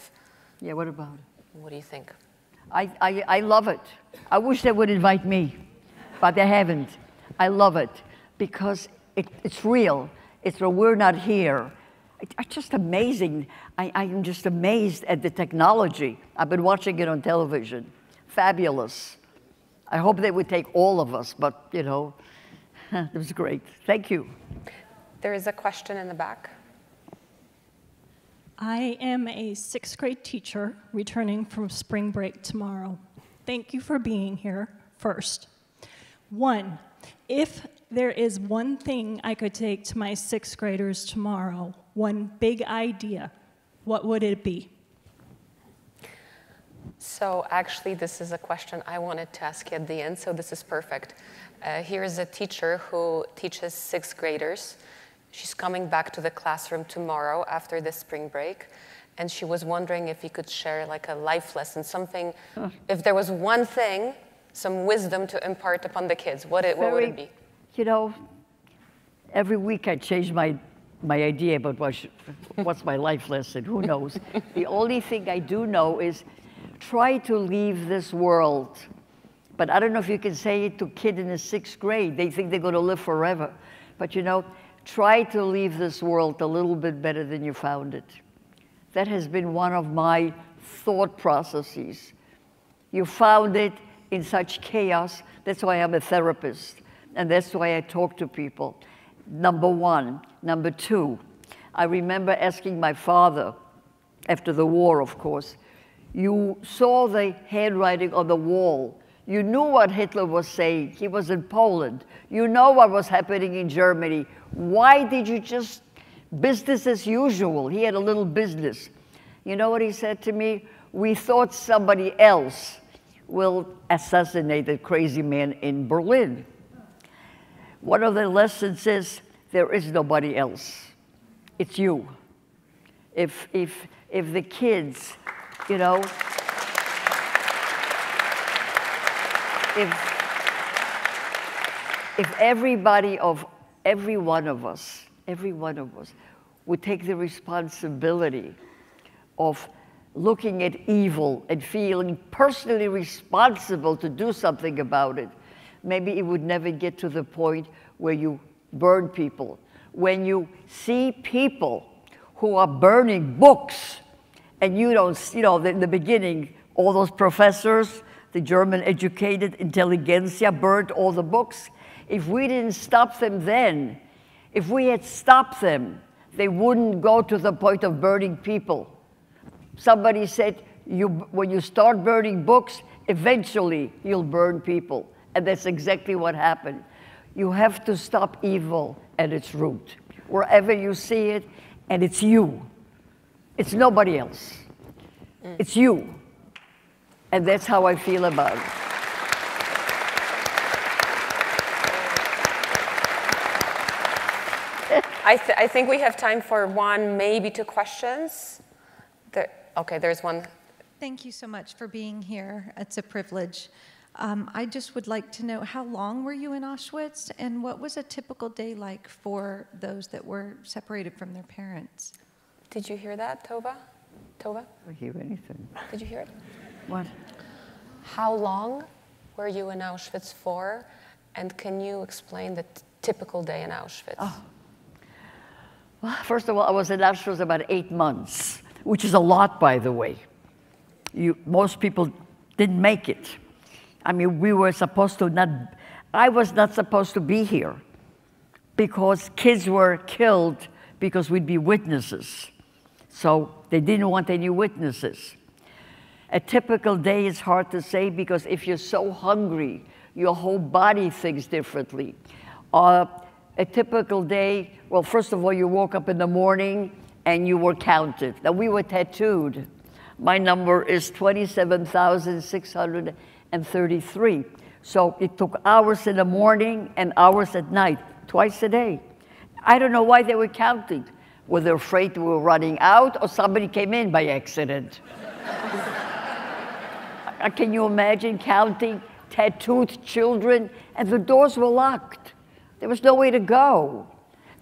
Yeah, what about it? What do you think? I, I, I love it. I wish they would invite me, but they haven't. I love it because it, it's real. It's real. We're not here. It- It's just amazing. I, I'm just amazed at the technology. I've been watching it on television. Fabulous. I hope they would take all of us, but you know, *laughs* it was great. Thank you. There is a question in the back. I am a sixth grade teacher returning from spring break tomorrow. Thank you for being here first. One, if there is one thing I could take to my sixth graders tomorrow, one big idea, what would it be? So actually, this is a question I wanted to ask you at the end, so this is perfect. Uh, here is a teacher who teaches sixth graders. She's coming back to the classroom tomorrow after the spring break, and she was wondering if you could share like a life lesson, something, if there was one thing, some wisdom to impart upon the kids, what, it, what would it be? You know, every week I change my, my idea about what what's my life lesson. Who knows? *laughs* the only thing I do know is try to leave this world. But I don't know if you can say it to a kid in the sixth grade. They think they're going to live forever. But you know, try to leave this world a little bit better than you found it. That has been one of my thought processes. You found it in such chaos. That's why I'm a therapist. And that's why I talk to people. Number one. Number two, I remember asking my father, after the war, of course, You saw the handwriting on the wall. You knew what Hitler was saying. He was in Poland. You know what was happening in Germany. Why did you just business as usual? He had a little business. You know what he said to me? We thought somebody else will assassinate the crazy man in Berlin. One of the lessons is there is nobody else. It's you. If, if, if the kids, you know, if, if everybody of every one of us, every one of us would take the responsibility of looking at evil and feeling personally responsible to do something about it, maybe it would never get to the point where you burn people. When you see people who are burning books, and you don't, you know, in the beginning, all those professors, the German educated intelligentsia burned all the books. If we didn't stop them then, if we had stopped them, they wouldn't go to the point of burning people. Somebody said, you, when you start burning books, eventually you'll burn people. And that's exactly what happened. You have to stop evil at its root. Wherever you see it, and it's you. It's nobody else. Mm. It's you. And that's how I feel about it. I, th I think we have time for one, maybe two questions. There, okay, there's one. Thank you so much for being here. It's a privilege. Um, I just would like to know how long were you in Auschwitz and what was a typical day like for those that were separated from their parents? Did you hear that, Tova? Tova? I hear anything. Did you hear it? What? How long were you in Auschwitz for? And can you explain the typical day in Auschwitz? Oh. Well, first of all, I was in Auschwitz about eight months, which is a lot, by the way. You, most people didn't make it. I mean, we were supposed to not, I was not supposed to be here because kids were killed because we'd be witnesses. So they didn't want any witnesses. A typical day is hard to say because if you're so hungry, your whole body thinks differently. Uh, a typical day, well, first of all, you woke up in the morning and you were counted. Now, we were tattooed. My number is 27,600 and 33. So it took hours in the morning and hours at night, twice a day. I don't know why they were counting. Were they afraid we were running out or somebody came in by accident? Can you imagine counting tattooed children? And the doors were locked. There was no way to go.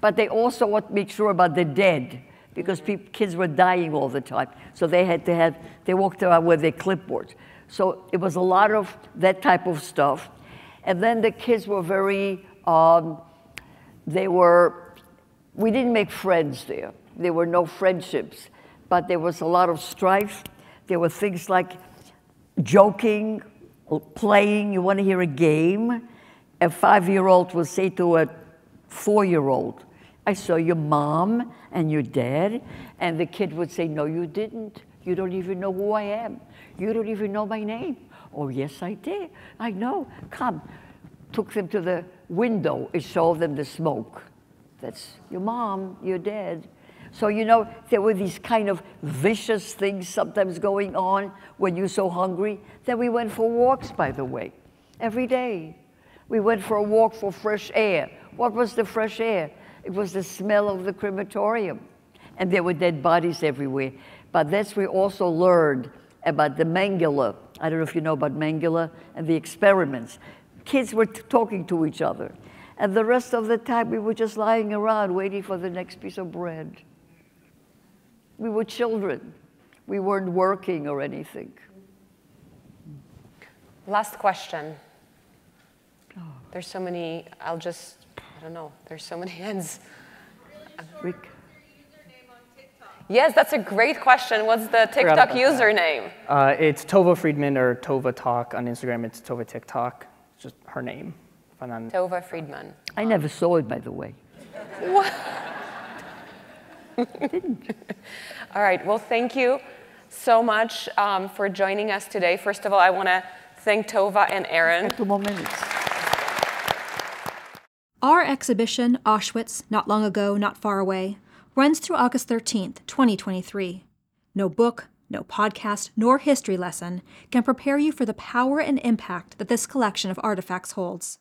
But they also want to make sure about the dead because kids were dying all the time. So they had to have, they walked around with their clipboards. So it was a lot of that type of stuff. And then the kids were very, um, they were, we didn't make friends there. There were no friendships, but there was a lot of strife. There were things like joking, playing. You want to hear a game? A five year old will say to a four year old, I saw your mom and your dad. And the kid would say, No, you didn't. You don't even know who I am. You don't even know my name. Oh, yes, I did. I know. Come. Took them to the window and showed them the smoke. That's your mom, your dad. So, you know, there were these kind of vicious things sometimes going on when you're so hungry. Then we went for walks, by the way, every day. We went for a walk for fresh air. What was the fresh air? It was the smell of the crematorium. And there were dead bodies everywhere. But that's we also learned about the Mengele. I don't know if you know about Mengele and the experiments. Kids were talking to each other. And the rest of the time, we were just lying around waiting for the next piece of bread. We were children. We weren't working or anything. Last question. There's so many, I'll just, I don't know, there's so many *laughs* hands. Rick. Yes, that's a great question. What's the TikTok username? Uh, it's Tova Friedman or Tova Talk on Instagram. It's Tova TikTok. It's just her name. On... Tova Friedman. I never saw it, by the way. What? didn't. *laughs* All right. Well, thank you. so much um, for joining us today. First of all, I want to thank Tova and Aron. Two more minutes. Our exhibition, Auschwitz, Not Long Ago, Not Far Away, runs through August 13th, 2023. No book, no podcast, nor history lesson can prepare you for the power and impact that this collection of artifacts holds.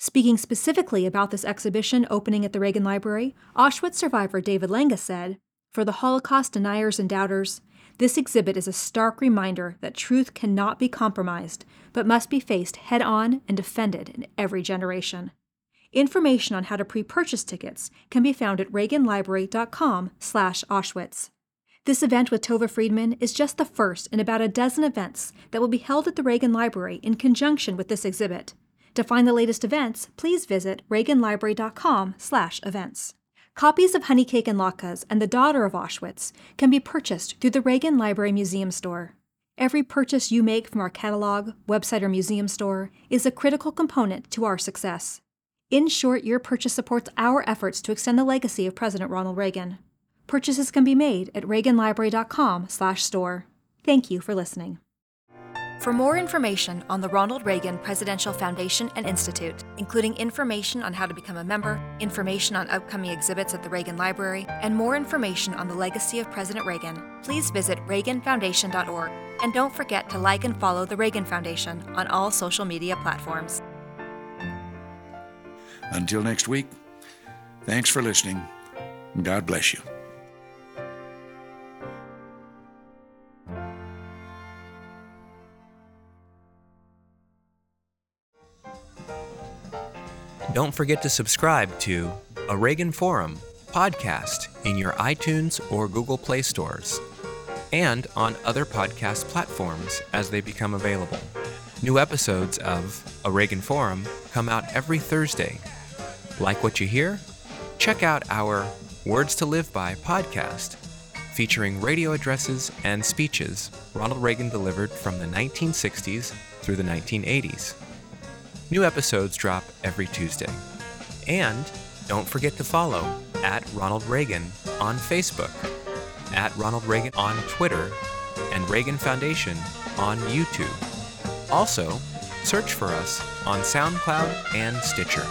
Speaking specifically about this exhibition opening at the Reagan Library, Auschwitz survivor David Lenga said, For the Holocaust deniers and doubters, this exhibit is a stark reminder that truth cannot be compromised, but must be faced head on and defended in every generation. Information on how to pre-purchase tickets can be found at reaganlibrary.com/auschwitz. This event with Tova Friedman is just the first in about a dozen events that will be held at the Reagan Library in conjunction with this exhibit. To find the latest events, please visit reaganlibrary.com/events. Copies of Honeycake and Latkes and The Daughter of Auschwitz can be purchased through the Reagan Library Museum Store. Every purchase you make from our catalog, website, or museum store is a critical component to our success. In short, your purchase supports our efforts to extend the legacy of President Ronald Reagan. Purchases can be made at reaganlibrary.com/store. Thank you for listening. For more information on the Ronald Reagan Presidential Foundation and Institute, including information on how to become a member, information on upcoming exhibits at the Reagan Library, and more information on the legacy of President Reagan, please visit reaganfoundation.org. And don't forget to like and follow the Reagan Foundation on all social media platforms. Until next week, thanks for listening. God bless you. Don't forget to subscribe to A Reagan Forum podcast in your iTunes or Google Play stores and on other podcast platforms as they become available. New episodes of A Reagan Forum come out every Thursday. Like what you hear? Check out our Words to Live By podcast, featuring radio addresses and speeches Ronald Reagan delivered from the 1960s through the 1980s. New episodes drop every Tuesday. And don't forget to follow at Ronald Reagan on Facebook, at Ronald Reagan on Twitter, and Reagan Foundation on YouTube. Also, search for us on SoundCloud and Stitcher.